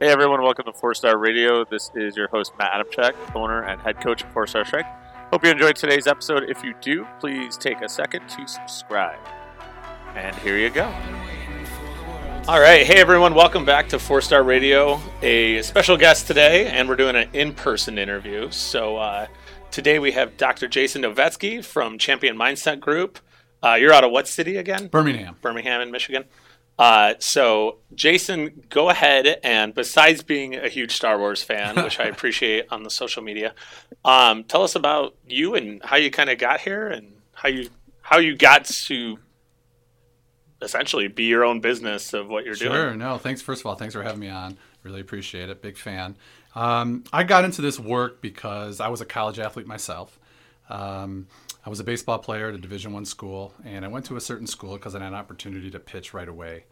Hey everyone, welcome to Four Star Radio. This is your host Matt Adamchek, owner and head coach of Four Star Strike. Hope you enjoyed today's episode. If you do, please take a second to subscribe. And here you go. All right, hey everyone, welcome back to Four Star Radio. A special guest today, and we're doing an in-person interview. So uh, today we have Dr. Jason Novetsky from Champion Mindset Group. Uh, you're out of what city again? Birmingham. Birmingham in Michigan. Uh, so, Jason, go ahead and besides being a huge Star Wars fan, which I appreciate on the social media, um, tell us about you and how you kind of got here and how you how you got to essentially be your own business of what you're sure, doing. Sure. No, thanks. First of all, thanks for having me on. Really appreciate it. Big fan. Um, I got into this work because I was a college athlete myself. Um, I was a baseball player at a Division One school, and I went to a certain school because I had an opportunity to pitch right away.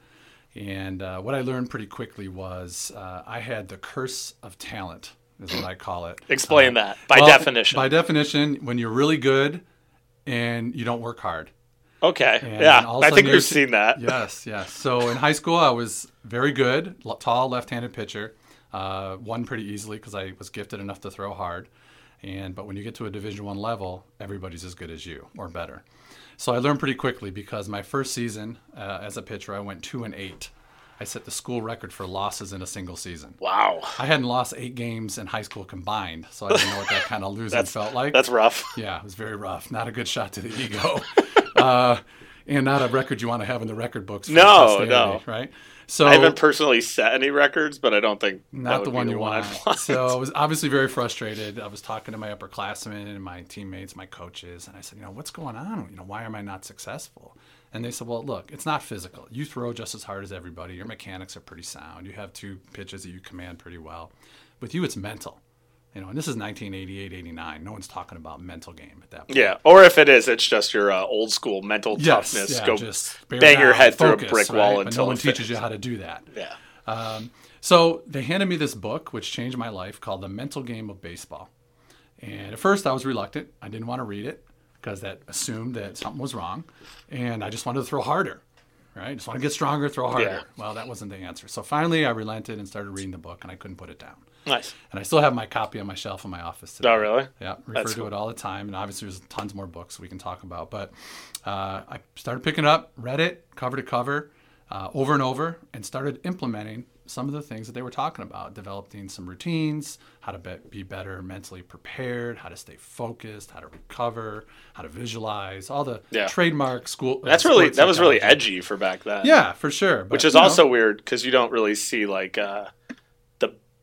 And uh, what I learned pretty quickly was uh, I had the curse of talent, is what I call it. Explain uh, that by well, definition. By definition, when you're really good and you don't work hard. Okay. And yeah, I think we've seen that. Yes, yes. So in high school, I was very good, tall, left-handed pitcher. Uh, won pretty easily because I was gifted enough to throw hard. And but when you get to a Division One level, everybody's as good as you or better. So I learned pretty quickly because my first season uh, as a pitcher, I went two and eight. I set the school record for losses in a single season. Wow! I hadn't lost eight games in high school combined, so I didn't know what that kind of losing felt like. That's rough. Yeah, it was very rough. Not a good shot to the ego, uh, and not a record you want to have in the record books. no, no, right? So I haven't personally set any records, but I don't think not the one you the want. want. so I was obviously very frustrated. I was talking to my upperclassmen and my teammates, my coaches, and I said, you know, what's going on? You know, why am I not successful? And they said, well, look, it's not physical. You throw just as hard as everybody. Your mechanics are pretty sound. You have two pitches that you command pretty well. With you, it's mental. You know, and this is 1988, 89. No one's talking about mental game at that point. Yeah, or if it is, it's just your uh, old school mental yes, toughness. Yeah, Go just bang your head focus, through a brick right? wall but until no one teaches you how to do that. Yeah. Um, so they handed me this book, which changed my life, called The Mental Game of Baseball. And at first, I was reluctant. I didn't want to read it because that assumed that something was wrong, and I just wanted to throw harder. Right, just want to get stronger, throw harder. Yeah. Well, that wasn't the answer. So finally, I relented and started reading the book, and I couldn't put it down. Nice. And I still have my copy on my shelf in my office today. Oh, really? Yeah, refer That's to cool. it all the time. And obviously, there's tons more books we can talk about. But uh, I started picking it up, read it cover to cover, uh, over and over, and started implementing some of the things that they were talking about, developing some routines, how to be, be better mentally prepared, how to stay focused, how to recover, how to visualize, all the Yeah. trademark school. uh, That's really that was really edgy for back then. Yeah, for sure. which is you know, also weird because you don't really see like uh,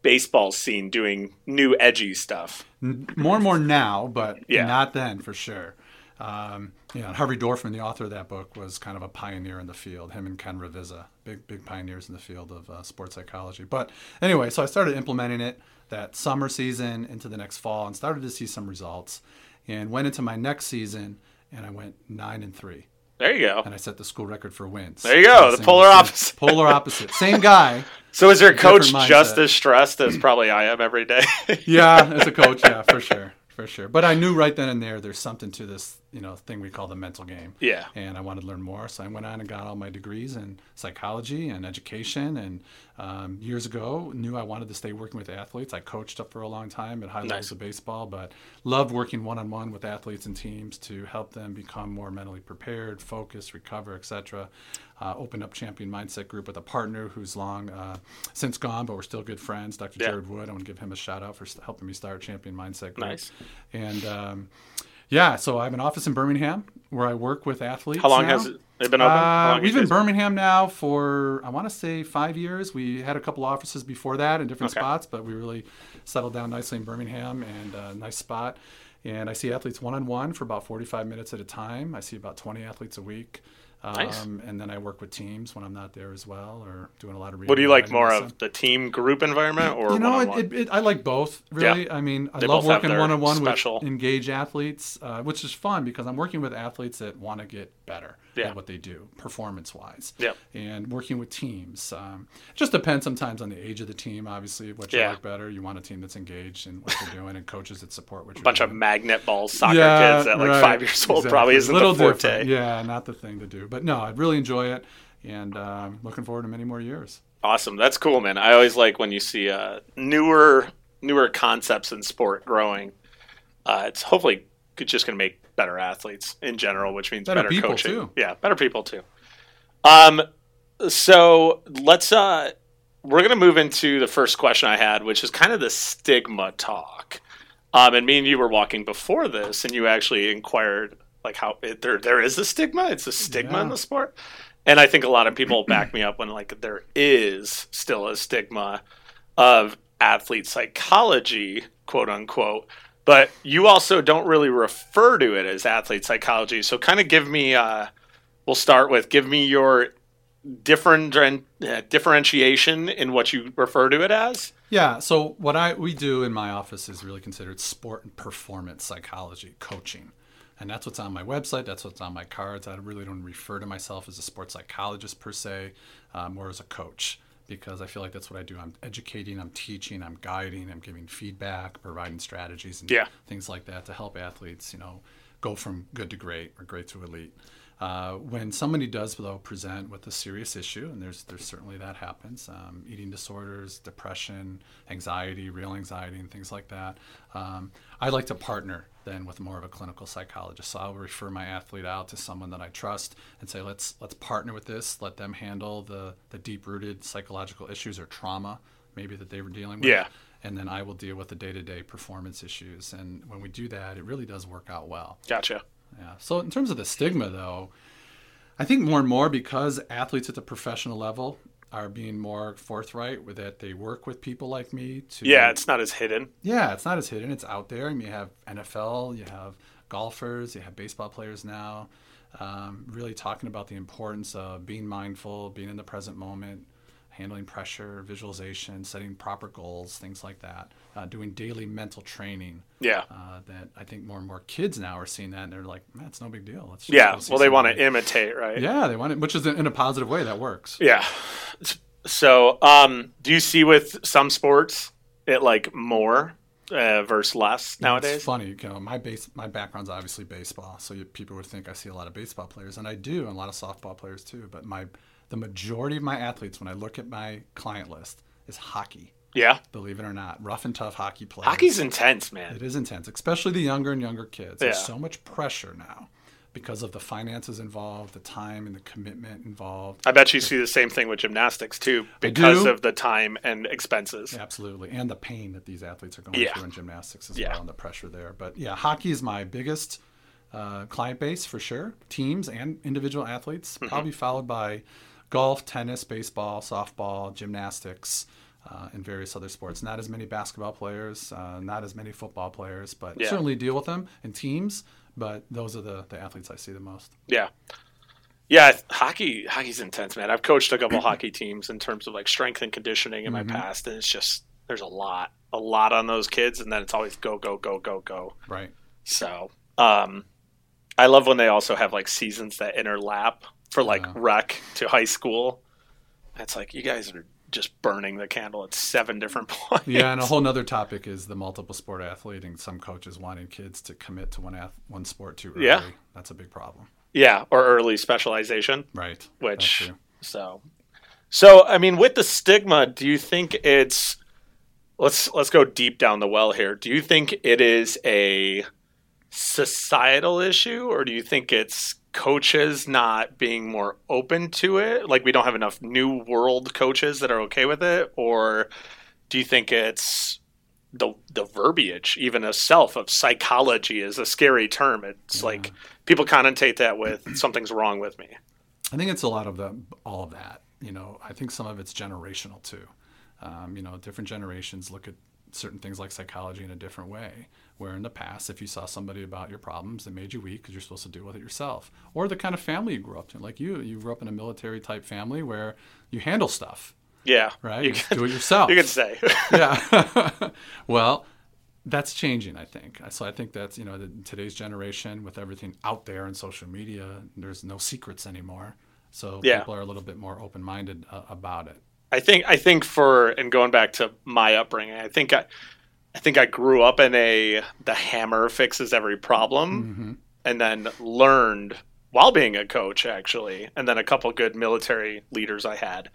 baseball scene doing new edgy stuff. more and more now, but Yeah. not then for sure. Um, you know, Harvey Dorfman, the author of that book, was kind of a pioneer in the field. Him and Ken Ravizza, big big pioneers in the field of uh, sports psychology. But anyway, so I started implementing it that summer season into the next fall, and started to see some results. And went into my next season, and I went nine and three, There you go. and I set the school record for wins. There you go, the polar opposite. Polar opposite. Same guy. So is your coach just as stressed as probably I am every day? yeah, as a coach, yeah, for sure, for sure. But I knew right then and there there's something to this, you know, thing we call the mental game. yeah. And I wanted to learn more, so I went on and got all my degrees in psychology and education. And um, years ago, knew I wanted to stay working with athletes. I coached up for a long time at high Nice. levels of baseball, but loved working one-on-one with athletes and teams to help them become more mentally prepared, focus, recover, etc. Uh, opened up Champion Mindset Group with a partner who's long uh, since gone, but we're still good friends, Dr. Yeah. Jared Wood. I want to give him a shout out for helping me start Champion Mindset Group. Nice. And um, yeah, so I have an office in Birmingham where I work with athletes. How long now. has it it been open? Uh, we've been in Birmingham now for I want to say five years. We had a couple offices before that in different Okay. spots, but we really settled down nicely in Birmingham and a nice spot. And I see athletes one on one for about 45 minutes at a time. I see about 20 athletes a week. Um, Nice. And then I work with teams when I'm not there as well, or doing a lot of. What do you like more of, the team group environment or you know, it, it, it, I like both. Really, I mean, I They love working one on one with engage athletes, uh, which is fun because I'm working with athletes that want to get better Yeah. at what they do, performance wise. Yeah. And working with teams, um, it just depends sometimes on the age of the team. Obviously, what you Yeah. like better. You want a team that's engaged in what they're doing, and coaches that support what you're bunch of magnet ball soccer Yeah, kids at like right. five years old Exactly. probably isn't Little the forte. different. Yeah, not the thing to do. But no, I really enjoy it, and um, looking forward to many more years. Awesome. That's cool, man. I always like when you see uh, newer newer concepts in sport growing. Uh, it's hopefully just going to make better athletes in general, which means Better better, coaching. too. Yeah, better people too. Um, so let's uh, we're going to move into the first question I had, which is kind of the stigma talk. Um, and me and you were walking before this, and you actually inquired like how it, there there is a stigma. It's a stigma in the sport, and I think a lot of people back me up when like there is still a stigma of athlete psychology, quote unquote. But you also don't really refer to it as athlete psychology. So kind of give me. Uh, we'll start with give me your different uh, differentiation in what you refer to it as. Yeah. So what I we do in my office is really considered sport and performance psychology coaching, and that's what's on my website. That's what's on my cards. I really don't refer to myself as a sports psychologist per se, um, or as a coach because I feel like that's what I do. I'm educating, I'm teaching, I'm guiding, I'm giving feedback, providing strategies, and Yeah. things like that to help athletes, you know, go from good to great or great to elite. Uh, when somebody does though present with a serious issue, and there's there's certainly that happens, um, eating disorders, depression, anxiety, real anxiety, and things like that. Um, I like to partner then with more of a clinical psychologist. So I'll refer my athlete out to someone that I trust and say, let's let's partner with this. Let them handle the the deep rooted psychological issues or trauma maybe that they were dealing with Yeah. and then I will deal with the day-to-day performance issues. And when we do that, it really does work out well. Gotcha. Yeah. So in terms of the stigma, though, I think more and more because athletes at the professional level are being more forthright with that they work with people like me to Yeah, it's not as hidden. yeah, it's not as hidden. It's out there. I mean, you have NFL, you have golfers, you have baseball players now, um, really talking about the importance of being mindful, being in the present moment, handling pressure, visualization, setting proper goals, things like that. Uh, doing daily mental training. Yeah. Uh, that I think more and more kids now are seeing that, and they're like, "Man, it's no big deal." Let's just Yeah. Well, they want to imitate, right? Yeah, they want it, which is in a positive way that works. Yeah. So, um, do you see with some sports it like more uh, versus less nowadays? It's funny, you know, my base, my background's obviously baseball, so you, people would think I see a lot of baseball players, and I do, and a lot of softball players too. But my, the majority of my athletes, when I look at my client list, is hockey. Yeah. Believe it or not, rough and tough hockey play. Hockey's intense, man. it is intense, especially the younger and younger kids. There's so much pressure now because of the finances involved, the time and the commitment involved. I bet you see the same thing with gymnastics too, because of the time and expenses. Absolutely, and the pain that these athletes are going Yeah. through in gymnastics as Yeah. well, and the pressure there. But yeah, hockey is my biggest uh, client base for sure. Teams and individual athletes, Mm-hmm. probably followed by golf, tennis, baseball, softball, gymnastics, uh, and various other sports. Not as many basketball players, uh, not as many football players, but Yeah. certainly deal with them in teams. But those are the, the athletes I see the most. Yeah. Yeah, hockey hockey's intense, man. I've coached a couple hockey teams in terms of like strength and conditioning in Mhm. my past, and it's just there's a lot, a lot on those kids, and then it's always go, go, go, go, go. Right. So, um, I love when they also have like seasons that interlap for like Yeah. rec to high school. It's like you guys are just burning the candle at seven different points. Yeah, and a whole nother topic is the multiple sport athlete, and some coaches wanting kids to commit to one ath- one sport too early. Yeah. That's a big problem. yeah, or early specialization. Right. Which so so i mean with the stigma do you think it's let's let's go deep down the well here do you think it is a societal issue or do you think it's coaches not being more open to it like we don't have enough new world coaches that are okay with it or do you think it's the the verbiage even a self of psychology is a scary term it's Yeah. like people connotate that with something's wrong with me I think it's a lot of the all of that. You know, I think some of it's generational too. Um, you know, different generations look at certain things like psychology in a different way. Where in the past, if you saw somebody about your problems, it made you weak because you're supposed to deal with it yourself. Or the kind of family you grew up in, like you, you grew up in a military type family where you handle stuff, yeah right? you could, do it yourself. you could say yeah. well, that's changing, I think. So I think that's, you know, the, today's generation with everything out there in social media, there's no secrets anymore. So Yeah. people are a little bit more open minded uh, about it. I think I think for and going back to my upbringing, I think I I think I grew up in a the hammer fixes every problem hmm and then learned while being a coach actually and then a couple good military leaders I had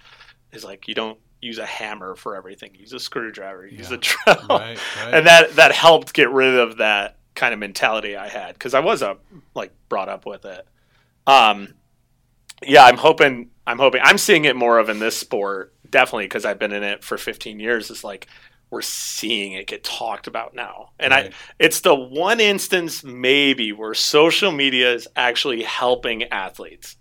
is like you don't use a hammer for everything. Use a screwdriver. Use Yeah. a drill. Right, right. And that that helped get rid of that kind of mentality I had because I was a like brought up with it. Um, yeah, I'm hoping. I'm hoping. I'm seeing it more of in this sport, definitely because I've been in it for 15 years. Is like we're seeing it get talked about now, and I it's the one instance maybe where social media is actually helping athletes.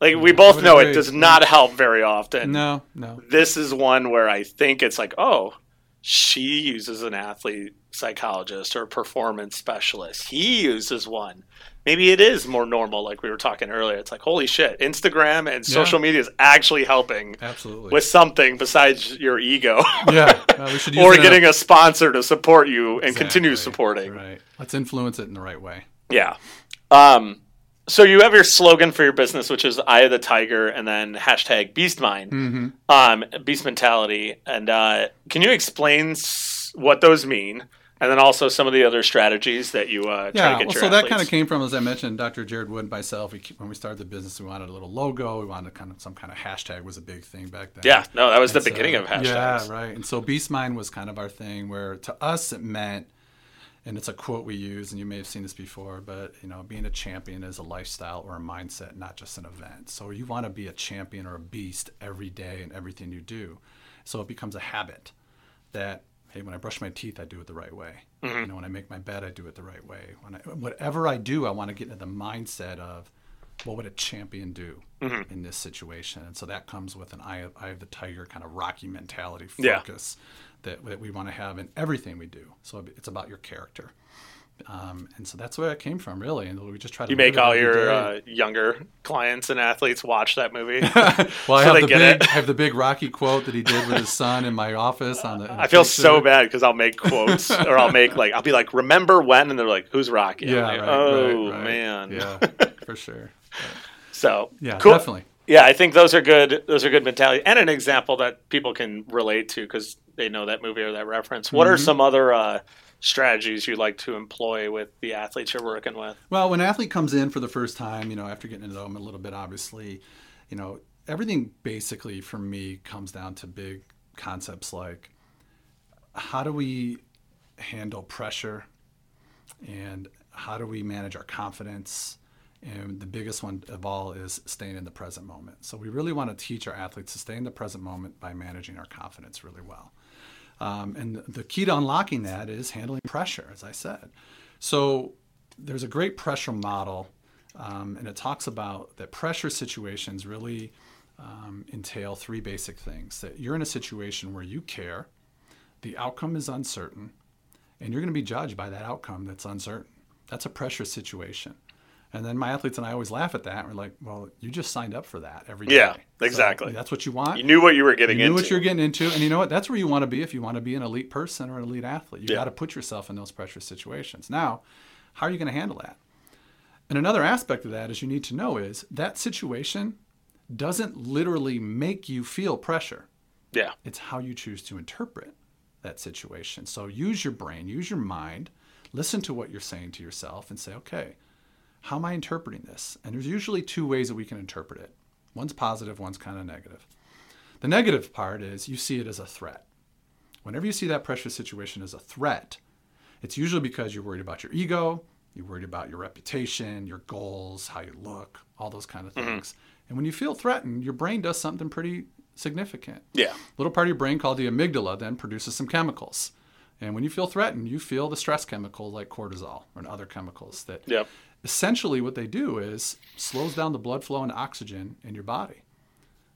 Like we mm, both would know, it does not mm. help very often no, no. this is one where I think it's like, oh, she uses an athlete psychologist or a performance specialist. He uses one. Maybe it is more normal, like we were talking earlier. It's like, holy shit, Instagram and social media is actually helping Absolutely. with something besides your ego yeah, well, we should use or getting a, sponsor to support you and continue supporting. Right. Let's influence it in the right way. Yeah. Um, so you have your slogan for your business, which is "Eye of the Tiger," and then hashtag BeastMind, Mm-hmm. um, Beast Mentality. And uh, can you explain s- what those mean, and then also some of the other strategies that you uh, try Yeah, to get well, your so that kind of came from, as I mentioned, Dr. Jared Wood and myself. We, when we started the business, we wanted a little logo. We wanted kind of some kind of hashtag was a big thing back then. yeah, no, that was the so- beginning of hashtags. Yeah, right. And so beast mind was kind of our thing where to us it meant, and it's a quote we use, and you may have seen this before, but you know, being a champion is a lifestyle or a mindset, not just an event. So you want to be a champion or a beast every day in everything you do. So it becomes a habit that hey, when I brush my teeth, I do it the right way. Mm-hmm. You know, when I make my bed, I do it the right way. When I, whatever I do, I want to get into the mindset of what would a champion do Mm-hmm. in this situation? And so that comes with an eye of, eye of the tiger kind of rocky mentality Yeah. focus that, that we want to have in everything we do. So it's about your character. Um, and so that's where it came from, really. And we just try to You make all your uh, younger clients and athletes watch that movie. well, I so have the big. I have the big Rocky quote that he did with his son in my office on the. I feel picture. so bad because I'll make quotes or I'll make like I'll be like, "Remember when?" and they're like, "Who's Rocky?" Yeah, like, right, oh right, right. man. Yeah, for sure. So Yeah, cool. definitely. Yeah, I think those are good. Those are good mentality and an example that people can relate to because they know that movie or that reference. What are Mhm. some other uh, strategies you like to employ with the athletes you're working with? Well, when an athlete comes in for the first time, you know, after getting to know them a little bit, obviously, you know, everything basically for me comes down to big concepts like how do we handle pressure and how do we manage our confidence? And the biggest one of all is staying in the present moment. So we really want to teach our athletes to stay in the present moment by managing our confidence really well. Um, and the- key to unlocking that is handling pressure, as I said. So there's a great pressure model, um, and it talks about that pressure situations really um, entail three basic things that you're in a situation where you care, the outcome is uncertain, and you're going to be judged by that outcome that's uncertain. That's a pressure situation. And then my athletes and I always laugh at that. We're like, well, you just signed up for that every day. Yeah, So exactly. that's what you want. You knew what you were getting into. You knew into. what you're getting into, and you know what? That's where you want to be if you want to be an elite person or an elite athlete. You Yeah. got to put yourself in those pressure situations. Now, how are you going to handle that? And another aspect of that is you need to know is that situation doesn't literally make you feel pressure. yeah, It's how you choose to interpret that situation. So use your brain, use your mind, listen to what you're saying to yourself, and say, okay, how am I interpreting this? And there's usually two ways that we can interpret it one's positive, one's kind of negative. The negative part is you see it as a threat. Whenever you see that pressure situation as a threat, it's usually because you're worried about your ego, you're worried about your reputation, your goals, how you look, all those kind of mm-hmm. things. And when you feel threatened, your brain does something pretty significant yeah, A little part of your brain called the amygdala then produces some chemicals. And when you feel threatened, you feel the stress chemical like cortisol or other chemicals that yep, essentially what they do is slows down the blood flow and oxygen in your body.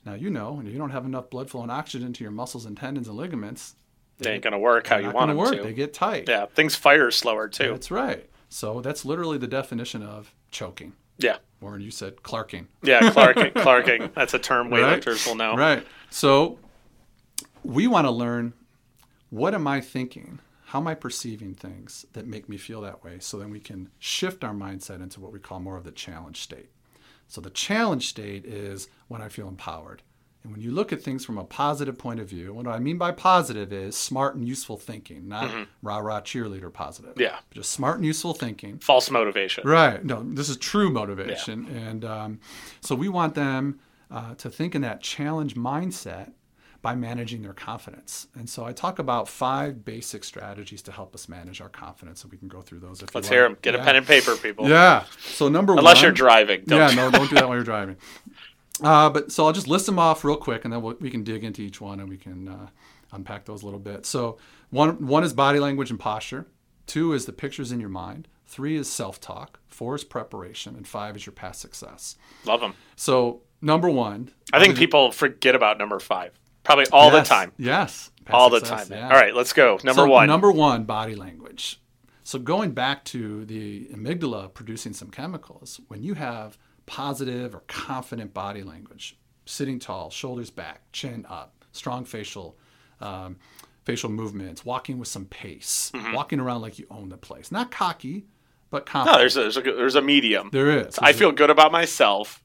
Now you know when you don't have enough blood flow and oxygen to your muscles and tendons and ligaments, they ain't gonna work how you want them work. to. They get tight. yeah, things fire slower too. That's right. So that's literally the definition of choking. Yeah, Warren, you said clarking. yeah, clarking, clarking. That's a term Right. weightlifters will know. Right. So we want to learn what am I thinking? How am I perceiving things that make me feel that way? So then we can shift our mindset into what we call more of the challenge state. So the challenge state is when I feel empowered. And when you look at things from a positive point of view, what I mean by positive is smart and useful thinking, not rah rah cheerleader positive. Yeah. Just smart and useful thinking. False motivation. Right. No, this is true motivation. And um, so we want them uh, to think in that challenge mindset by managing their confidence. And so I talk about five basic strategies to help us manage our confidence, and we can go through those. If Let's you hear want. them. Get Yeah. a pen and paper, people. Yeah. So number one, Unless you're driving. Don't yeah, no, don't do that while you're driving. Uh, but so I'll just list them off real quick, and then we'll, we can dig into each one, and we can uh, unpack those a little bit. So one one is body language and posture. Two is the pictures in your mind. Three is self-talk. Four is preparation, and five is your past success. Love them. So number one, I think people forget about number five. Probably all Yes, the time. Yes, past All the time. yeah. All right, let's go. Number So, one. Number one, body language. So going back to the amygdala producing some chemicals, when you have positive or confident body language, sitting tall, shoulders back, chin up, strong facial um, facial movements, walking with some pace, walking around like you own the place, not cocky, but Mm-hmm. no, there's a, there's a there's a medium. there is. I feel good about myself,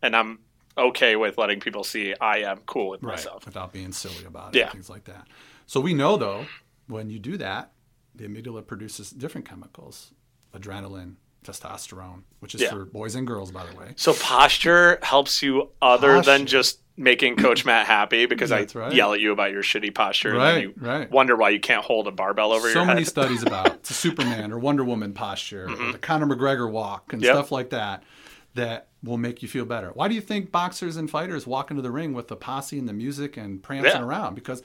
and I'm okay with letting people see I am cool with right myself. without being silly about it, Yeah. and things like that. So we know though, when you do that, the amygdala produces different chemicals, adrenaline, testosterone, which is Yeah. for boys and girls, by the way. So posture helps you other than just making Coach Matt happy because I right. yell at you about your shitty posture and Right, then you right. wonder why you can't hold a barbell over so your head. So many studies about Superman or Wonder Woman posture, or the Conor McGregor walk, and Mm-hmm. Yep. stuff like that, that will make you feel better. Why do you think boxers and fighters walk into the ring with the posse and the music and prancing Yeah. around? Because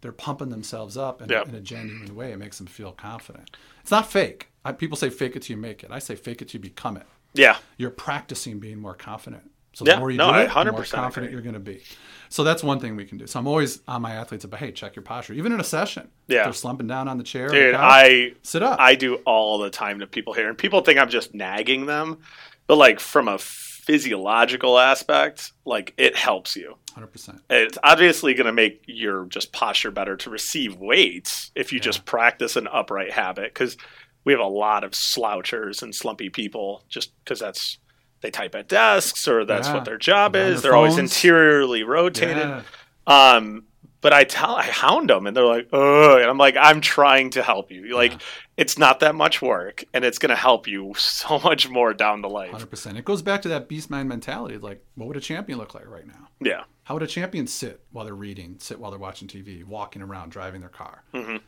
they're pumping themselves up in, in a genuine way. It makes them feel confident. It's not fake. I, people say fake it till you make it. I say fake it till you become it. yeah, You're practicing being more confident. So Yeah, the more you no, do it, the more confident agree. you're going to be. So that's one thing we can do. So I'm always on my athletes about, hey, check your posture. Even in a session, if Yeah. they're slumping down on the chair. the dude, couch, I sit up. I do all the time to people here, and people think I'm just nagging them, but like from a physiological aspect, like it helps you. 100%. It's obviously going to make your just posture better to receive weights if you just practice an upright habit because we have a lot of slouchers and slumpy people just because that's they type at desks or that's Yeah. what their job is. their They're always phones. interiorly rotated. Yeah. Um, but I tell, I hound them, and they're like, "Oh," and I'm like, "I'm trying to help you. Like, Yeah. It's not that much work, and it's going to help you so much more down the line." 100%. It goes back to that beast mind mentality. Like, what would a champion look like right now? Yeah, How would a champion sit while they're reading, sit while they're watching TV, walking around, driving their car? Mm-hmm.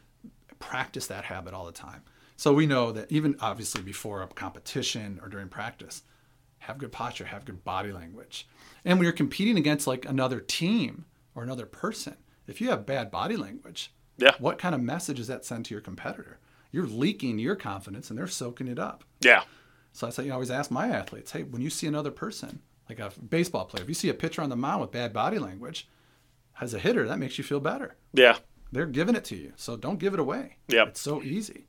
Practice that habit all the time. So we know that even obviously before a competition or during practice, have good posture, have good body language. And when you're competing against like another team or another person, if you have bad body language, yeah, what kind of message does that send to your competitor? You're leaking your confidence and they're soaking it up. yeah, So that's why I always ask my athletes, hey, when you see another person, like a baseball player, if you see a pitcher on the mound with bad body language, as a hitter, that makes you feel better. yeah, They're giving it to you. So don't give it away. Yeah. It's so easy.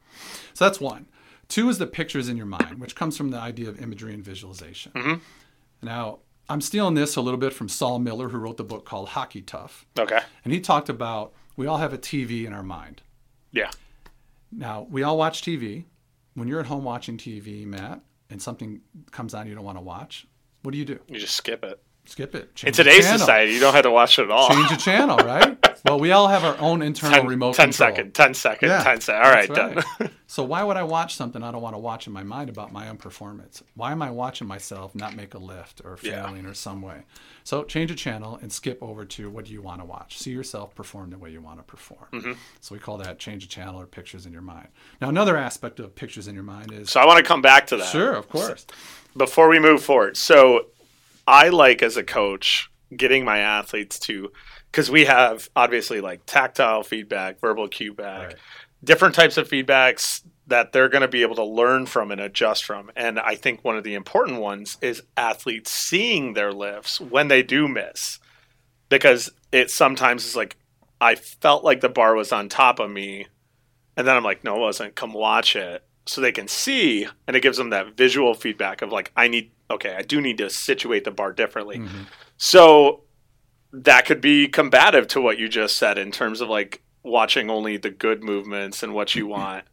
So that's one. Two is the pictures in your mind, which comes from the idea of imagery and visualization. Mm-hmm. Now, I'm stealing this a little bit from Saul Miller, who wrote the book called Hockey Tough. okay, And he talked about we all have a TV in our mind. yeah, Now, we all watch TV. When you're at home watching TV, Matt, and something comes on you don't want to watch, what do you do? you just skip it. Skip it. In Change the today's society, you don't have to watch it at all. Change the channel, right? well, we all have our own internal 10, remote 10 control. second, 10 second, Yeah, 10 second. All right, That's done. so why would I watch something I don't want to watch in my mind about my own performance? Why am I watching myself not make a lift or Yeah. failing or some way? So change a channel and skip over to what do you want to watch. See yourself perform the way you want to perform. Mm-hmm. So we call that change a channel or pictures in your mind. Now another aspect of pictures in your mind is so I want to come back to that. sure, of course. before we move forward. So I like as a coach getting my athletes to because we have obviously like tactile feedback, verbal feedback, Right. different types of feedbacks that they're going to be able to learn from and adjust from. And I think one of the important ones is athletes seeing their lifts when they do miss. Because it sometimes is like I felt like the bar was on top of me and then I'm like, no, it wasn't. Come watch it. So they can see, and it gives them that visual feedback of like, I need, okay, I do need to situate the bar differently. Mm-hmm. So that could be combative to what you just said in terms of like watching only the good movements and what you want.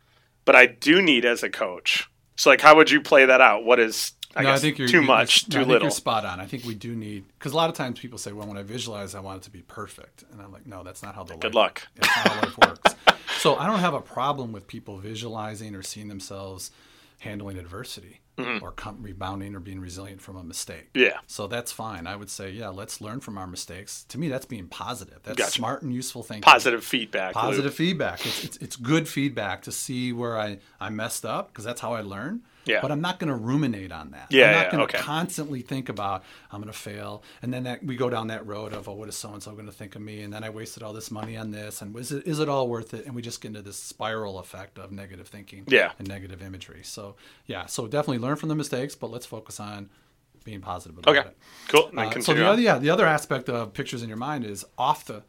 But I do need as a coach. So like, how would you play that out? What is I no, guess I think you're too you're- much, no, too little? You're spot on. I think we do need because a lot of times people say, "Well, when I visualize, I want it to be perfect," and I'm like, "No, that's not how the Good life, luck. That's not how life works." So I don't have a problem with people visualizing or seeing themselves handling adversity Mm-hmm. or com- rebounding or being resilient from a mistake. Yeah. So that's fine. I would say, yeah, let's learn from our mistakes. To me, that's being positive. That's Gotcha. smart and useful thinking. Positive feedback. loop. Positive feedback. It's, it's, it's good feedback to see where I, I messed up because that's how I learn. Yeah. But I'm not going to ruminate on that. Yeah, I'm not yeah, going okay. to constantly think about I'm going to fail, and then that we go down that road of oh, what is so and so going to think of me, and then I wasted all this money on this, and is it is it all worth it? And we just get into this spiral effect of negative thinking Yeah. and negative imagery. So yeah, so definitely learn from the mistakes, but let's focus on being positive about Okay. it. Cool. Uh, so the on. other, yeah, the other aspect of pictures in your mind is off the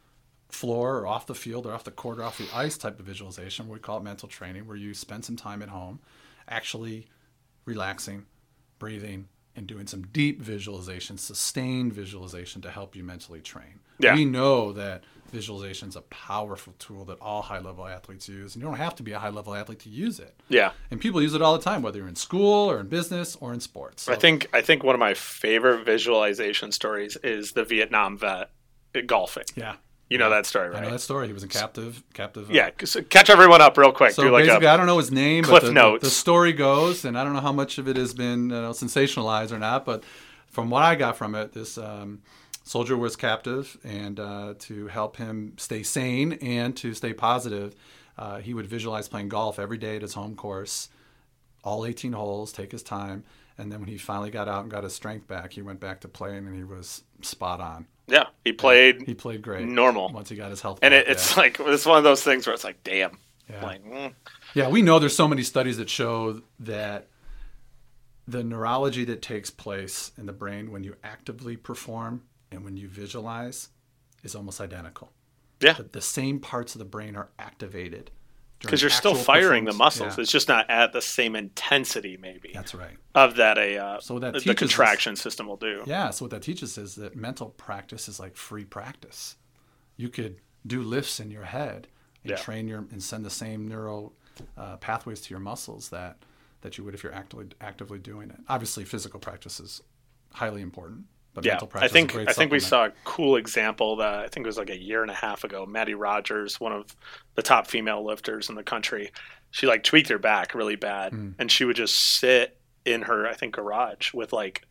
floor or off the field or off the court or off the ice type of visualization. We call it mental training, where you spend some time at home, actually relaxing, breathing, and doing some deep visualization, sustained visualization to help you mentally train. Yeah. We know that visualization is a powerful tool that all high level athletes use, and you don't have to be a high level athlete to use it. Yeah. And people use it all the time, whether you're in school or in business or in sports. I think I think one of my favorite visualization stories is the Vietnam vet golfing. yeah. You know that story, right? I know that story. He was in captive, captive. uh, Yeah. So catch everyone up real quick. So Do like basically, a I don't know his name, Cliff but the, the- Notes. The, story goes, and I don't know how much of it has been you know, sensationalized or not, but from what I got from it, this um, soldier was captive, and uh, to help him stay sane and to stay positive, uh, he would visualize playing golf every day at his home course, all 18 holes, take his time, and then when he finally got out and got his strength back, he went back to playing, and he was spot on. Yeah. He played He played great. Normal. once he got his health. and back, it, it's yeah. like it's one of those things where it's like, damn. Yeah. Like, mm. Yeah, we know there's so many studies that show that the neurology that takes place in the brain when you actively perform and when you visualize is almost identical. Yeah. The, the same parts of the brain are activated because you're still firing the muscles. Yeah, It's just not at the same intensity, maybe, that's right. of that a uh, So that the us- contraction system will do. Yeah, so what that teaches is that mental practice is like free practice. You could do lifts in your head and Yeah. train your and send the same neural uh, pathways to your muscles that that you would if you're actively actively doing it. Obviously, physical practice is highly important, but Yeah, mental I think is a great I think we saw a cool example that I think it was like a year and a half ago. Mattie Rogers, one of the top female lifters in the country, she like tweaked her back really bad, Hmm. and she would just sit in her I think garage with like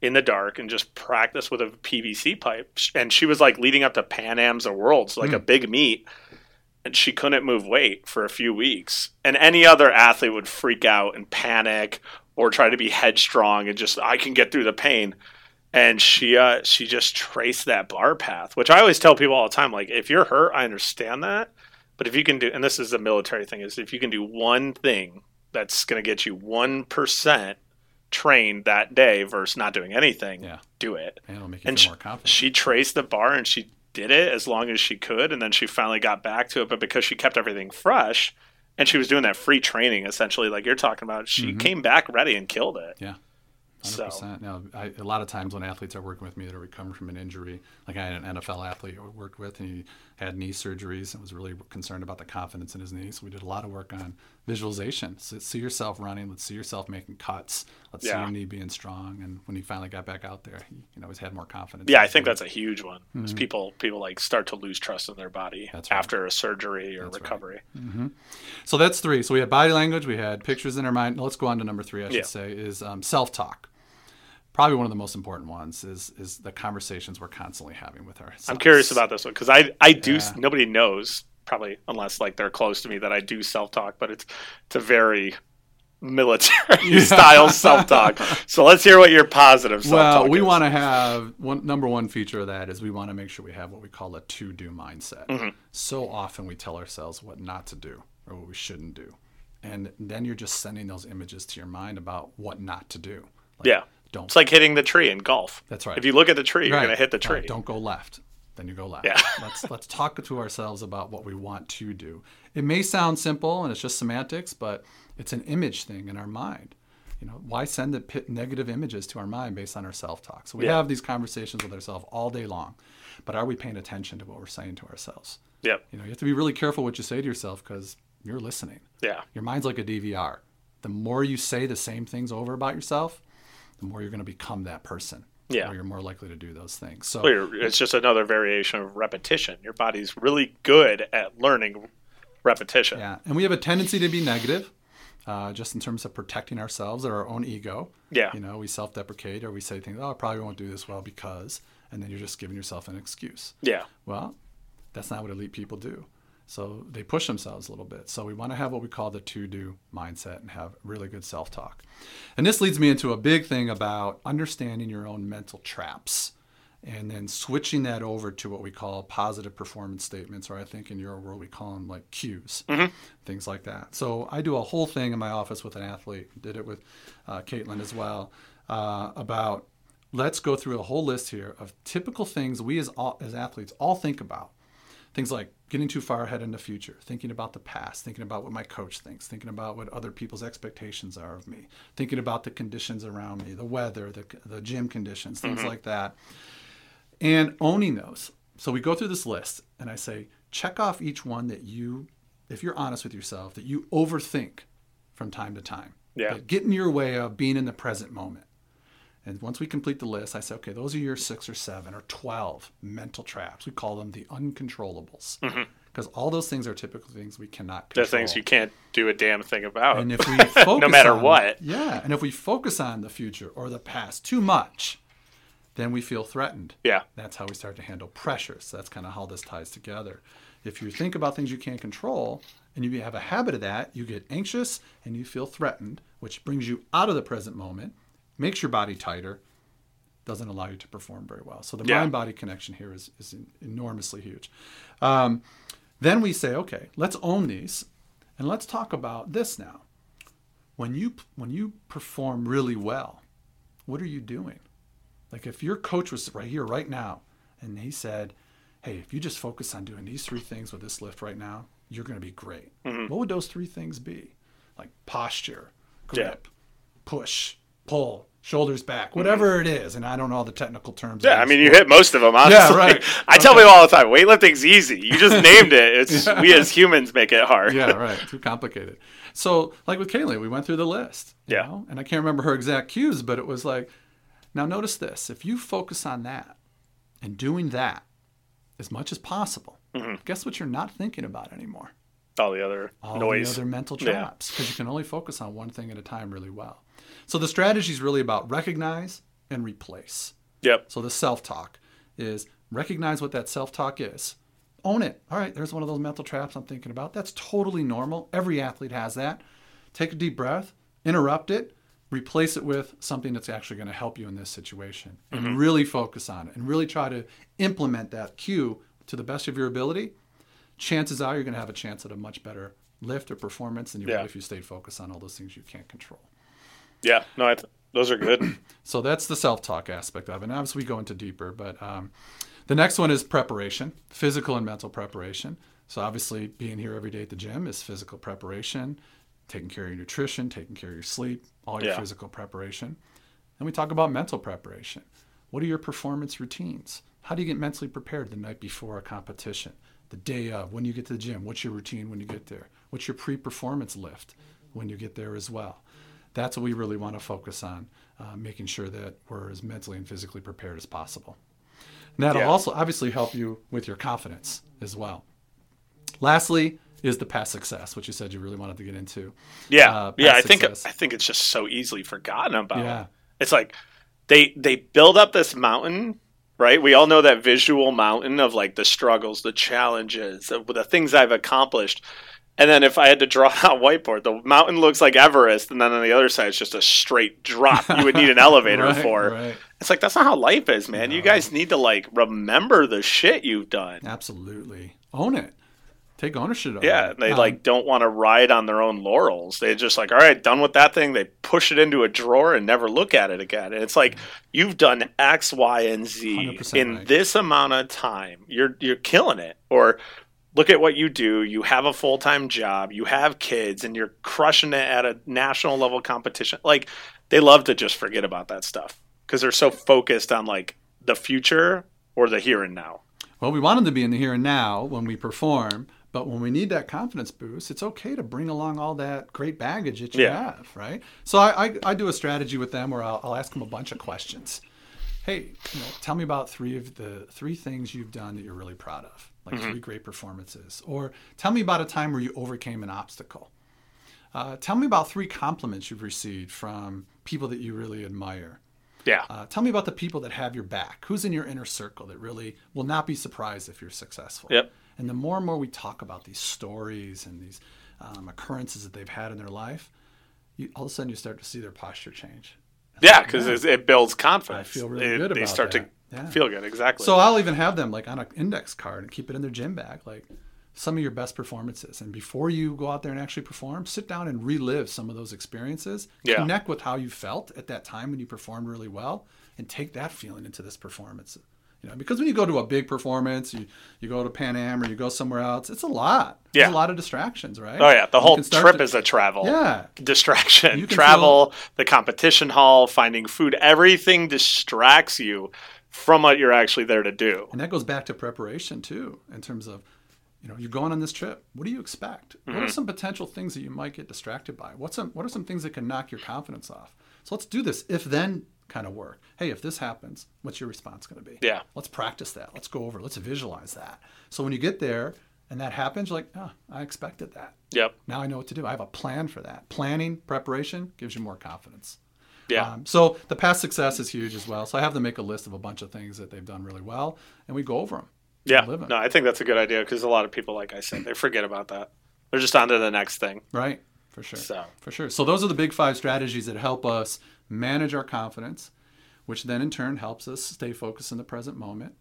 in the dark and just practice with a PVC pipe. And she was like leading up to Pan Am's or Worlds, like a Hmm. big meet, and she couldn't move weight for a few weeks. And any other athlete would freak out and panic or try to be headstrong and just I can get through the pain. And she uh, she just traced that bar path, which I always tell people all the time. Like, if you're hurt, I understand that, but if you can do, and this is a military thing, is if you can do one thing that's going to get you one percent trained that day versus not doing anything, Yeah. do it and it'll make you and feel sh- more confident. she traced the bar and she did it as long as she could and then she finally got back to it but because she kept everything fresh and she was doing that free training essentially like you're talking about she Mm-hmm. came back ready and killed it yeah. So 100%. Now, I, a lot of times when athletes are working with me that are recovering from an injury, like I had an NFL athlete I worked with, and he had knee surgeries and was really concerned about the confidence in his knee. So we did a lot of work on visualization. So see yourself running. Let's see yourself making cuts. Let's see your knee being strong. And when he finally got back out there, he you know, always had more confidence. yeah i think that's a huge one is people people like start to lose trust in their body right. after a surgery or That's right. recovery So that's three. So we had body language, we had pictures in our mind. Let's go on to number three. I should Yeah. say is um, self-talk. Probably one of the most important ones is is the conversations we're constantly having with ourselves. i'm curious about this one because i i do Yeah. nobody knows probably unless like they're close to me that i do self-talk but it's it's a very military style self-talk so let's hear what your positive self-talk Well, we want to have one number one feature of that is we want to make sure we have what we call a to-do mindset. Mm-hmm. So often we tell ourselves what not to do or what we shouldn't do, and then you're just sending those images to your mind about what not to do. Like, Yeah. Don't. It's like hitting the tree in golf. That's right. If you look at the tree, you're Right, going to hit the right. tree. Don't go left. Then you go left. Yeah. let's let's talk to ourselves about what we want to do. It may sound simple and it's just semantics, but it's an image thing in our mind. You know, why send the negative images to our mind based on our self-talk? So we Yeah. have these conversations with ourselves all day long, but are we paying attention to what we're saying to ourselves? Yep. You know, you have to be really careful what you say to yourself because you're listening. Yeah. Your mind's like a DVR. The more you say the same things over about yourself, the more you're going to become that person. Yeah. Or you're more likely to do those things. So Well, It's just another variation of repetition. Your body's really good at learning repetition. Yeah, and we have a tendency to be negative. uh, just in terms of protecting ourselves or our own ego. Yeah. You know, we self deprecate or we say things, oh, I probably won't do this well because, and then you're just giving yourself an excuse. Yeah. Well, that's not what elite people do. So they push themselves a little bit. So we want to have what we call the to do mindset and have really good self talk. And this leads me into a big thing about understanding your own mental traps and then switching that over to what we call positive performance statements, or I think in your world we call them like cues, things like that. So I do a whole thing in my office with an athlete, did it with uh, Caitlin as well, uh, about let's go through a whole list here of typical things we as, all, as athletes all think about. Things like getting too far ahead in the future, thinking about the past, thinking about what my coach thinks, thinking about what other people's expectations are of me, thinking about the conditions around me, the weather, the, the gym conditions, things mm-hmm. like that and owning those. So we go through this list and I say, check off each one that you, if you're honest with yourself, that you overthink from time to time. Yeah. That get in your way of being in the present moment. And once we complete the list, I say, okay, those are your six or seven or 12 mental traps. We call them the uncontrollables. Mm-hmm. Because all those things are typical things we cannot control. things you can't do a damn thing about. And if we focus no matter on- what. yeah, and if we focus on the future or the past too much, then we feel threatened. Yeah. That's how we start to handle pressure. So that's kind of how this ties together. If you think about things you can't control and you have a habit of that, you get anxious and you feel threatened, which brings you out of the present moment, makes your body tighter, doesn't allow you to perform very well. So the Yeah. mind body connection here is, is enormously huge. Um, then we say, okay, let's own these and let's talk about this now. When you when you perform really well, what are you doing? Like if your coach was right here, right now, and he said, "Hey, if you just focus on doing these three things with this lift right now, you're going to be great." Mm-hmm. What would those three things be? Like posture, Yeah. grip, push, pull, shoulders back, whatever it is. And I don't know all the technical terms. Yeah, I mean, you hit most of them. Honestly, Yeah, right. I tell people all the time, weightlifting's easy. You just named it. It's we as humans make it hard. yeah, right. Too complicated. So, like with Kaylee, we went through the list. Yeah. know, And I can't remember her exact cues, but it was like, now notice this: if you focus on that and doing that as much as possible, Mm-hmm. guess what? You're not thinking about anymore. All the other All noise. the other mental traps, because you can only focus on one thing at a time really well. So the strategy is really about recognize and replace. Yep. So the self talk is recognize what that self talk is. Own it. All right, there's one of those mental traps I'm thinking about. That's totally normal. Every athlete has that. Take a deep breath, interrupt it, replace it with something that's actually going to help you in this situation and mm-hmm. really focus on it and really try to implement that cue to the best of your ability. Chances are you're going to have a chance at a much better lift or performance than you Yeah. would if you stayed focused on all those things you can't control. Yeah. No, th- those are good. So that's the self-talk aspect of it. And obviously, we go into deeper, but um, the next one is preparation, physical and mental preparation. So obviously, being here every day at the gym is physical preparation, taking care of your nutrition, taking care of your sleep, all your Yeah. physical preparation. Then we talk about mental preparation. What are your performance routines? How do you get mentally prepared the night before a competition, the day of, when you get to the gym? What's your routine when you get there? What's your pre-performance lift when you get there as well? That's what we really want to focus on, uh, making sure that we're as mentally and physically prepared as possible. And that'll Yeah. also obviously help you with your confidence as well. Lastly, is the past success, which you said you really wanted to get into. Yeah. Uh, yeah. I past think. I think it's just so easily forgotten about. Yeah. It's like they they build up this mountain, right? We all know that visual mountain of like the struggles, the challenges, the, the things I've accomplished. And then if I had to draw on a whiteboard, the mountain looks like Everest, and then on the other side it's just a straight drop. You would need an elevator Right, for. right. It's like that's not how life is, man. You guys need to like remember the shit you've done. Absolutely. Own it. Take ownership of Yeah, it. they Um, like don't want to ride on their own laurels. They just like, all right, done with that thing. They push it into a drawer and never look at it again. And it's like you've done X, Y, and Z in right. this amount of time. You're you're killing it. Or look at what you do. You have a full time job. You have kids, and you're crushing it at a national level competition. Like they love to just forget about that stuff because they're so focused on like the future or the here and now. Well, we want them to be in the here and now when we perform, but when we need that confidence boost, it's okay to bring along all that great baggage that you Yeah. have, right? So I, I, I do a strategy with them where I'll, I'll ask them a bunch of questions. Hey, you know, tell me about three of the three things you've done that you're really proud of, like three great performances, or tell me about a time where you overcame an obstacle. Uh, tell me about three compliments you've received from people that you really admire. Yeah. Uh, tell me about the people that have your back. Who's in your inner circle that really will not be surprised if you're successful? Yep. And the more and more we talk about these stories and these um, occurrences that they've had in their life, you, all of a sudden you start to see their posture change. Yeah, because it builds confidence. I feel really It- good They start that. to Yeah. feel good. Exactly. So I'll even have them like on an index card and keep it in their gym bag, like some of your best performances. And before you go out there and actually perform, sit down and relive some of those experiences. Yeah. Connect with how you felt at that time when you performed really well, and take that feeling into this performance. You know, because when you go to a big performance, you, you go to Pan Am or you go somewhere else, it's a lot. There's Yeah. a lot of distractions, right? oh yeah, the whole trip to- is a travel. Yeah. distraction. Travel, the competition hall, finding food, everything distracts you from what you're actually there to do. And that goes back to preparation too, in terms of, you know, you're going on this trip. What do you expect? What Mm-hmm. are some potential things that you might get distracted by? What's some what are some things that can knock your confidence off? So let's do this if then kind of work. Hey, if this happens, what's your response going to be? Yeah. Let's practice that. Let's go over. it. Let's visualize that. So when you get there and that happens, you're like, oh, I expected that. Yep. Now I know what to do. I have a plan for that. Planning, preparation gives you more confidence. Yeah. Um, so the past success is huge as well. So I have them make a list of a bunch of things that they've done really well, and we go over them. yeah. No, I think that's a good idea because a lot of people, like I said, they forget about that. They're just on to the next thing. Right. For sure. So. For sure. So those are the big five strategies that help us manage our confidence, which then in turn helps us stay focused in the present moment.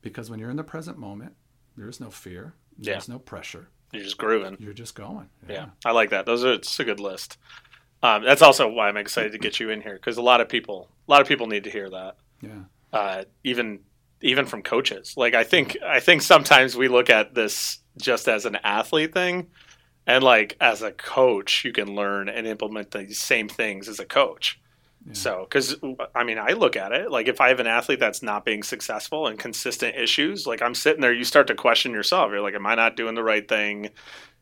Because when you're in the present moment, there's no fear, there's no pressure. You're just grooving. You're just going. Yeah, I like that. Those are it's a good list. Um, that's also why I'm excited to get you in here because a lot of people, a lot of people need to hear that. Yeah. uh, even even from coaches. Like I think I think sometimes we look at this just as an athlete thing, and like as a coach, you can learn and implement these same things as a coach. So, because I mean, I look at it like if I have an athlete that's not being successful and consistent issues, like I'm sitting there, you start to question yourself. You're like, am I not doing the right thing?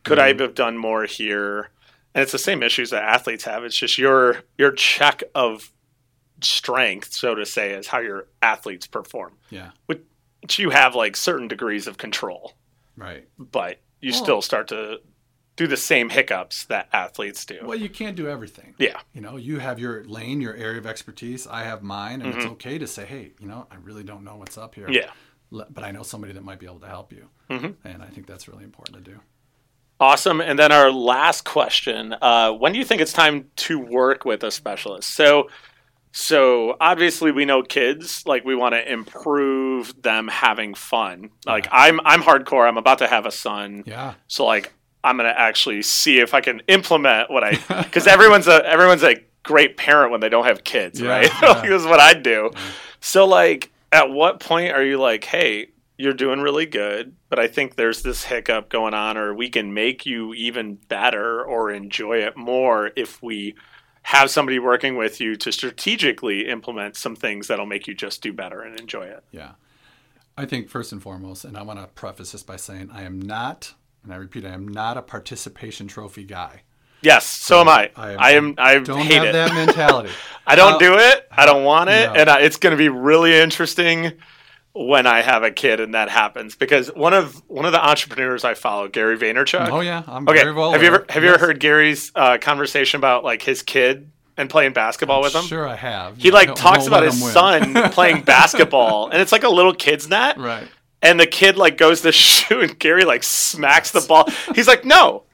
Could I mm-hmm. have done more here? And it's the same issues that athletes have. It's just your your check of strength, so to say, is how your athletes perform. Yeah. Which you have like certain degrees of control, Right. but you Well- still start to do the same hiccups that athletes do. Well, you can't do everything. Yeah. You know, you have your lane, your area of expertise. I have mine, and it's okay to say, hey, you know, I really don't know what's up here. Mm-hmm. Yeah. But I know somebody that might be able to help you. Mhm. And I think that's really important to do. Awesome. And then our last question: uh, When do you think it's time to work with a specialist? So, so obviously we know kids like we want to improve them having fun. Like I'm, I'm hardcore. I'm about to have a son. Yeah. So like I'm gonna actually see if I can implement what I because everyone's a everyone's a great parent when they don't have kids, Yeah, right? yeah. like, this is what I do. So like, at what point are you like, hey, you're doing really good, but I think there's this hiccup going on, or we can make you even better or enjoy it more if we have somebody working with you to strategically implement some things that'll make you just do better and enjoy it. Yeah. I think first and foremost, and I want to preface this by saying I am not, and I repeat, I am not a participation trophy guy. Yes, so am I. I am- I am. I Don't hate have it. that mentality. I don't How- do it. I don't want it, No. and I, it's going to be really interesting when I have a kid and that happens because one of one of the entrepreneurs I follow, Gary Vaynerchuk. oh yeah, I'm Okay, very well. have you ever have you ever heard Gary's uh, conversation about like his kid and playing basketball with him? Sure, I have. He like Don't- talks about his win. son playing basketball, and it's like a little kid's net. Right. And the kid like goes to shoot, and Gary like smacks the ball. He's like, "No,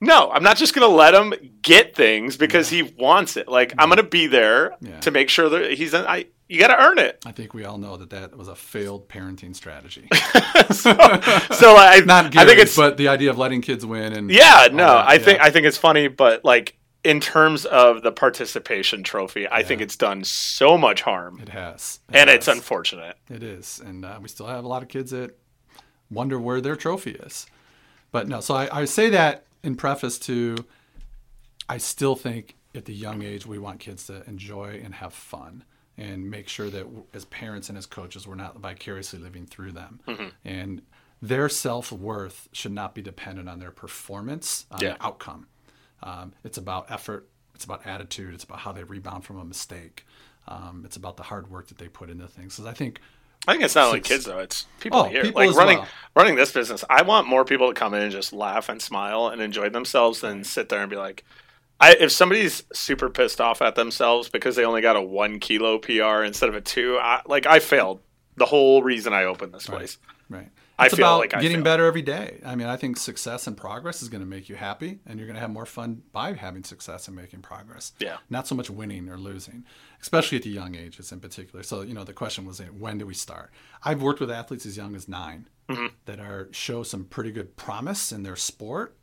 no, I'm not just gonna let him get things because he wants it. Like I'm gonna be there Yeah. to make sure that he's. I you got to earn it. I think we all know that that was a failed parenting strategy. So I, Not I think it's but the idea of letting kids win and yeah. No, that, I think. I think it's funny, but like in terms of the participation trophy, I think it's done so much harm, it has, It and it's unfortunate. It is, and uh, we still have a lot of kids that wonder where their trophy is. But no, so I, I say that in preface to, I still think at the young age we want kids to enjoy and have fun, and make sure that as parents and as coaches we're not vicariously living through them, and their self worth should not be dependent on their performance, on Yeah. the outcome. Um, it's about effort. It's about attitude. It's about how they rebound from a mistake. Um, it's about the hard work that they put into things. Because I think I think it's not only kids though; it's people Oh, here. people like running well. running this business. I want more people to come in and just laugh and smile and enjoy themselves than sit there and be like, I, if somebody's super pissed off at themselves because they only got a one kilo PR instead of a two, I, like I failed. The whole reason I opened this Right. place. Right. I It's feel about like I getting failed. better every day. I mean, I think success and progress is going to make you happy, and you're going to have more fun by having success and making progress. Yeah. Not so much winning or losing, especially at the young ages in particular. So, you know, the question was, when do we start? I've worked with athletes as young as 9 Mm-hmm. that are show some pretty good promise in their sport,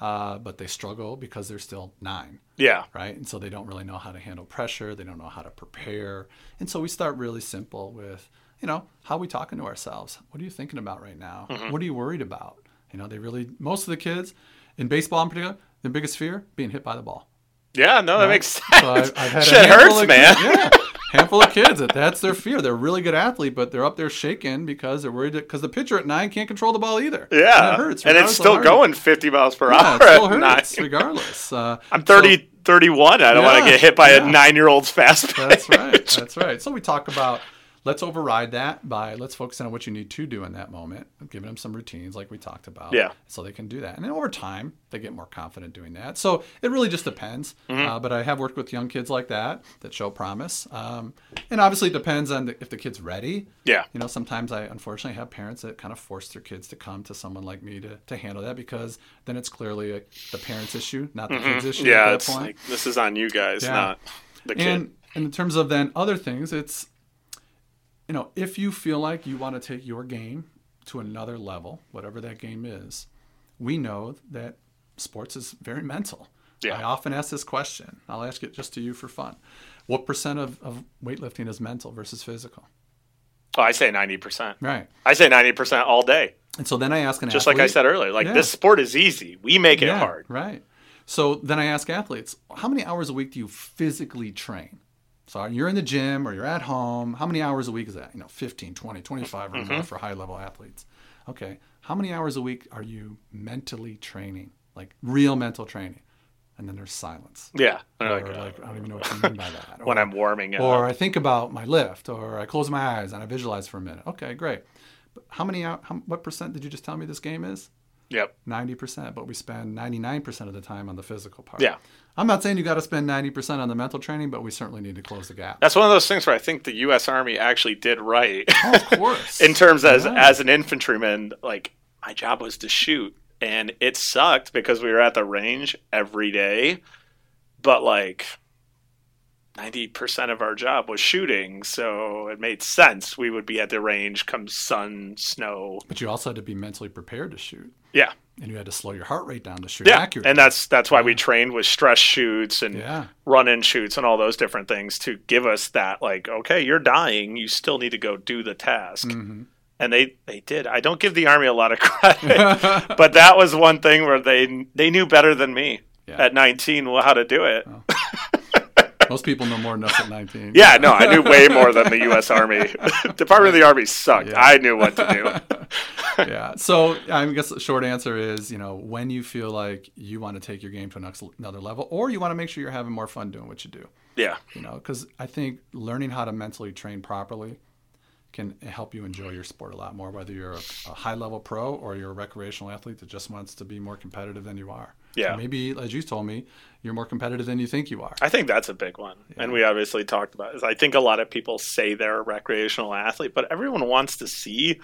uh, but they struggle because they're still nine Yeah. right? And so they don't really know how to handle pressure. They don't know how to prepare. And so we start really simple with, you know, how are we talking to ourselves? What are you thinking about right now? Mm-hmm. What are you worried about? You know, they really, most of the kids in baseball in particular, their biggest fear, being hit by the ball. Yeah. No, that makes sense. So I've, I've Shit hurts, of man. Yeah, handful of kids that that's their fear. They're a really good athlete, but they're up there shaking because they're worried because the pitcher at nine can't control the ball either. Yeah. and it hurts. and it's still how hard you- going 50 miles per Yeah, hour. it still nine. hurts regardless. Uh, I'm 30, 31. I don't want to get hit by yeah. a nine year old's fast pitch. That's right. That's right. So we talk about let's override that by let's focus on what you need to do in that moment, giving them some routines like we talked about. Yeah. So they can do that. And then over time, they get more confident doing that. So it really just depends. Mm-hmm. Uh, but I have worked with young kids like that that show promise. Um, and obviously it depends on the, if the kid's ready. Yeah. You know, sometimes I unfortunately have parents that kind of force their kids to come to someone like me to, to handle that because then it's clearly a, the parent's issue, not the kid's issue Mm-hmm. Yeah. at that It's point. like, this is on you guys, Yeah. not the kid. And, and in terms of then other things, it's, you know, if you feel like you want to take your game to another level, whatever that game is, we know that sports is very mental. Yeah. I often ask this question. I'll ask it just to you for fun. What percent of, of weightlifting is mental versus physical? oh, I say 90%. Right. I say 90% all day. And so then I ask an Just like I said earlier, like Yeah. this sport is easy. We make it Yeah, hard. Right. So then I ask athletes, how many hours a week do you physically train? So you're in the gym or you're at home. How many hours a week is that? You know, 15, 20, 25 or Mm-hmm. more for high level athletes. Okay. How many hours a week are you mentally training? Like real mental training? And then there's silence. Yeah. Or like, uh, like, I don't even know what you mean by that. when Or- I'm warming up. or I think about my lift, or I close my eyes and I visualize for a minute. Okay, great. But how many? How, what percent did you just tell me this game is? Yep. Ninety percent, but we spend ninety-nine percent of the time on the physical part. Yeah. I'm not saying you got to spend ninety percent on the mental training, but we certainly need to close the gap. That's one of those things where I think the U.S. Army actually did right. Oh, of course. in terms as Yeah. as an infantryman, like my job was to shoot, and it sucked because we were at the range every day, but like ninety percent of our job was shooting, so it made sense we would be at the range come sun, snow. But you also had to be mentally prepared to shoot, Yeah, and you had to slow your heart rate down to shoot yeah, accurately. and that's that's why we trained with stress shoots and yeah, run in shoots and all those different things to give us that like okay you're dying you still need to go do the task Mm-hmm. and they they did i don't give the army a lot of credit but that was one thing where they they knew better than me Yeah. at 19 well, how to do it most people know more than us at nineteen. yeah no i knew way more than the u.s army department of the army sucked Yeah. i knew what to do yeah. So I guess the short answer is, you know, when you feel like you want to take your game to another level, or you want to make sure you're having more fun doing what you do. yeah You know, because I think learning how to mentally train properly can help you enjoy your sport a lot more, whether you're a, a high level pro or you're a recreational athlete that just wants to be more competitive than you are. Yeah. Or maybe, as you told me, you're more competitive than you think you are. I think that's a big one. And we obviously talked about is I think a lot of people say they're a recreational athlete, but everyone wants to see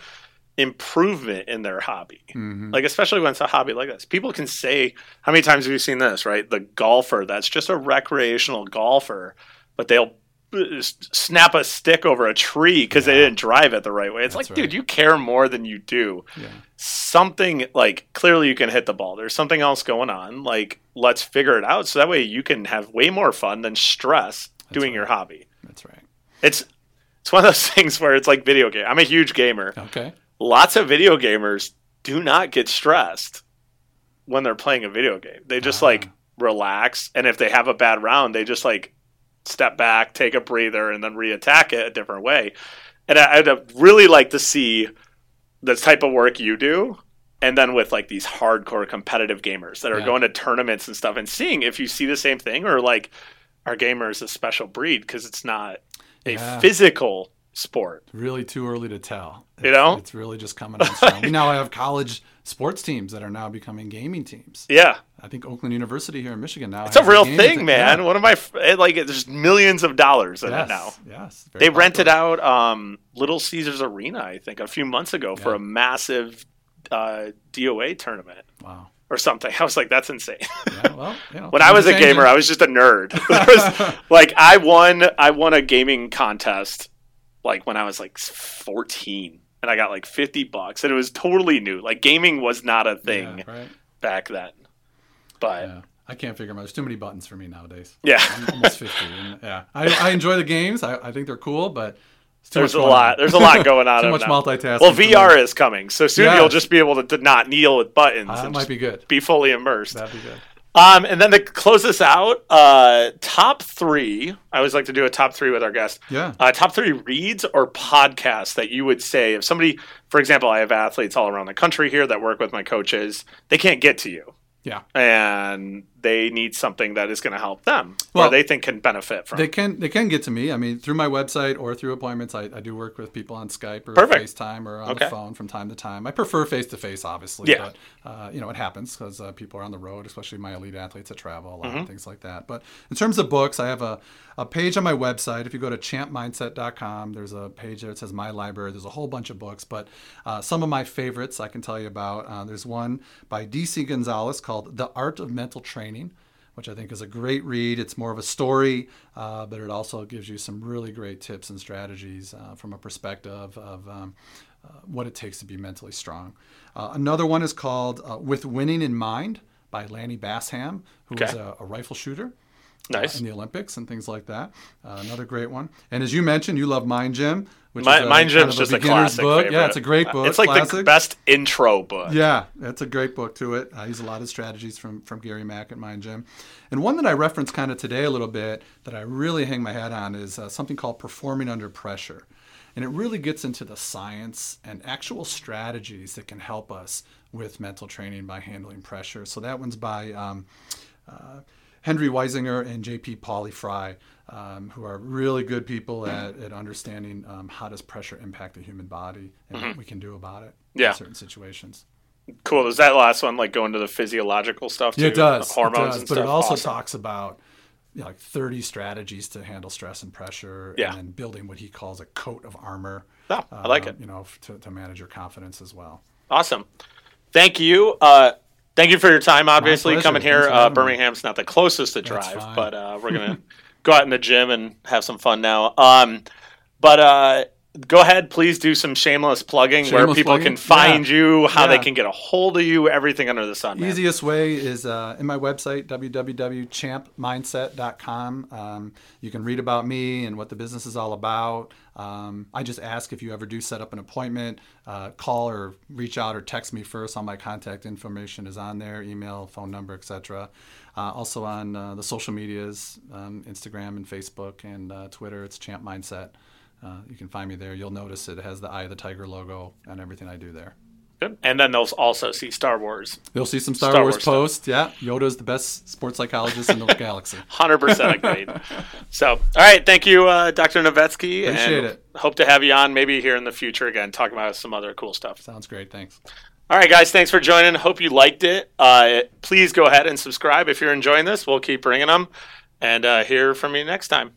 improvement in their hobby. Mhm. Like especially when it's a hobby like this. People can say how many times have you seen this, right? The golfer that's just a recreational golfer, but they'll uh, snap a stick over a tree because they didn't drive it the right way. It's That's like, right. dude, you care more than you do Yeah. something like clearly you can hit the ball. There's something else going on. Like let's figure it out so that way you can have way more fun than stress doing right. your hobby. That's right. It's it's one of those things where it's like video game. I'm a huge gamer. Okay. Lots of video gamers do not get stressed when they're playing a video game. They just Ah. like relax and if they have a bad round, they just like step back, take a breather and then reattack it a different way. And I, I'd really like to see the type of work you do and then with like these hardcore competitive gamers that are Yeah. going to tournaments and stuff and seeing if you see the same thing or like our gamer is a special breed because it's not a Yeah. physical sport. Really too early to tell. You know? It's really just coming on strong. we now have college sports teams that are now becoming gaming teams. Yeah. I think Oakland University here in Michigan now. It's a real thing, man. Yeah. One of my like there's millions of dollars in yes, it now. Yes. They rented out um, Little Caesars Arena, I think, a few months ago for a massive uh, DOA tournament Wow. or something. I was like, that's insane. Yeah, well, you know, when I was a gamer, I was just a nerd. Was- like I won, I won a gaming contest like when I was like 14, and I got like 50 bucks, and it was totally new. Like gaming was not a thing Yeah, right. back then. But Yeah. I can't figure them out. There's too many buttons for me nowadays. yeah, I'm almost 50. And, yeah. I, I enjoy the games. I, I think they're cool, but it's too there's a lot. There's a lot going on. too much now. multitasking. Well. VR is coming, so soon Yes. you'll just be able to, to not kneel with buttons Uh, that might be good. be fully immersed. That'd be good. Um, and then to close this out, uh, top three. I always like to do a top three with our guests. Yeah. Uh, top three reads or podcasts that you would say if somebody, for example, I have athletes all around the country here that work with my coaches. They can't get to you, Yeah. and they need something that is going to help them Well, or they think can benefit from. They can they can get to me. I mean, through my website or through appointments. I, I do work with people on Skype or Perfect. FaceTime or on Okay. the phone from time to time. I prefer face to face, obviously. Yeah. But uh, you know, it happens because uh, people are on the road, especially my elite athletes that travel a lot Mm-hmm. and things like that. But in terms of books, I have a, a page on my website. If you go to champmindset.com, there's a page there that says my library. There's a whole bunch of books, but uh, some of my favorites I can tell you about. Uh, there's one by DC Gonzalez called The Art of Mental Training which I think is a great read. It's more of a story, uh, but it also gives you some really great tips and strategies uh, from a perspective of um, uh, what it takes to be mentally strong. Uh, another one is called uh, With Winning in Mind by Lanny Bassham, who Okay. is a, a rifle shooter nice. in the Olympics and things like that. Uh, another great one. And as you mentioned, you love Mind Gym, which My, is a, Mind kind Gym's of just a beginner's classic. book. favorite. Yeah, it's a great book. It's like the best intro book. Yeah, it's a great book to it. I use a lot of strategies from from Gary Mack at Mind Gym, and one that I reference kind of today a little bit that I really hang my hat on is uh, something called performing under pressure, and it really gets into the science and actual strategies that can help us with mental training by handling pressure. So that one's by. Um, uh, Hendrie Weisinger and JP Pawliw-Fry, um, who are really good people at, at understanding um, how does pressure impact the human body and what we can do about it Yeah. in certain situations. Cool. Does that last one like go into the physiological stuff too? Yeah, it does. The hormones it does, but stuff. it also Awesome. talks about you know, like 30 strategies to handle stress and pressure, Yeah. and building what he calls a coat of armor. Oh, I like uh, it. You know, to, to manage your confidence as well. Awesome. Thank you. Uh, thank you for your time. Obviously, coming here. Uh. Birmingham's not the closest to drive, but uh, we're gonna go out in the gym and have some fun now. Um, but uh, go ahead, please do some shameless plugging where people plugging? can find Yeah. you, how they can get a hold of you, everything under the sun. man. Easiest way is uh, in my website, www.champmindset.com. Um, you can read about me and what the business is all about. Um, I just ask if you ever do set up an appointment, uh, call or reach out or text me first. All my contact information is on there email, phone number, etc. Uh, also on uh, the social medias um, Instagram and Facebook and uh, Twitter, it's Champ Mindset. Uh, you can find me there. You'll notice it has the Eye of the Tiger logo and everything I do there. Good. And then they'll also see Star Wars. You'll see some Star, Star Wars, Wars posts. Yeah, Yoda is the best sports psychologist in the galaxy. Hundred percent agreed. So, all right, thank you, uh, Dr. Novetsky. Appreciate and it. Hope to have you on maybe here in the future again, talking about some other cool stuff. Sounds great. Thanks. All right, guys, thanks for joining. Hope you liked it. Uh, please go ahead and subscribe if you're enjoying this. We'll keep bringing them and uh, hear from you next time.